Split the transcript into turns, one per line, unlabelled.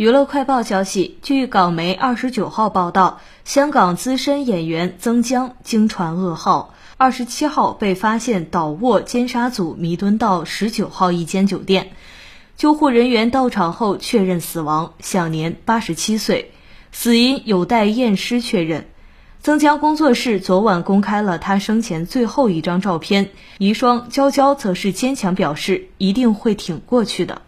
娱乐快报消息，据港媒二十九号报道，香港资深演员曾江经传噩耗，二十七号被发现倒卧尖沙咀弥敦道十九号一间酒店，救护人员到场后确认死亡，享年八十七岁，死因有待验尸确认。曾江工作室昨晚公开了他生前最后一张照片，遗孀娇娇则是坚强表示一定会挺过去的。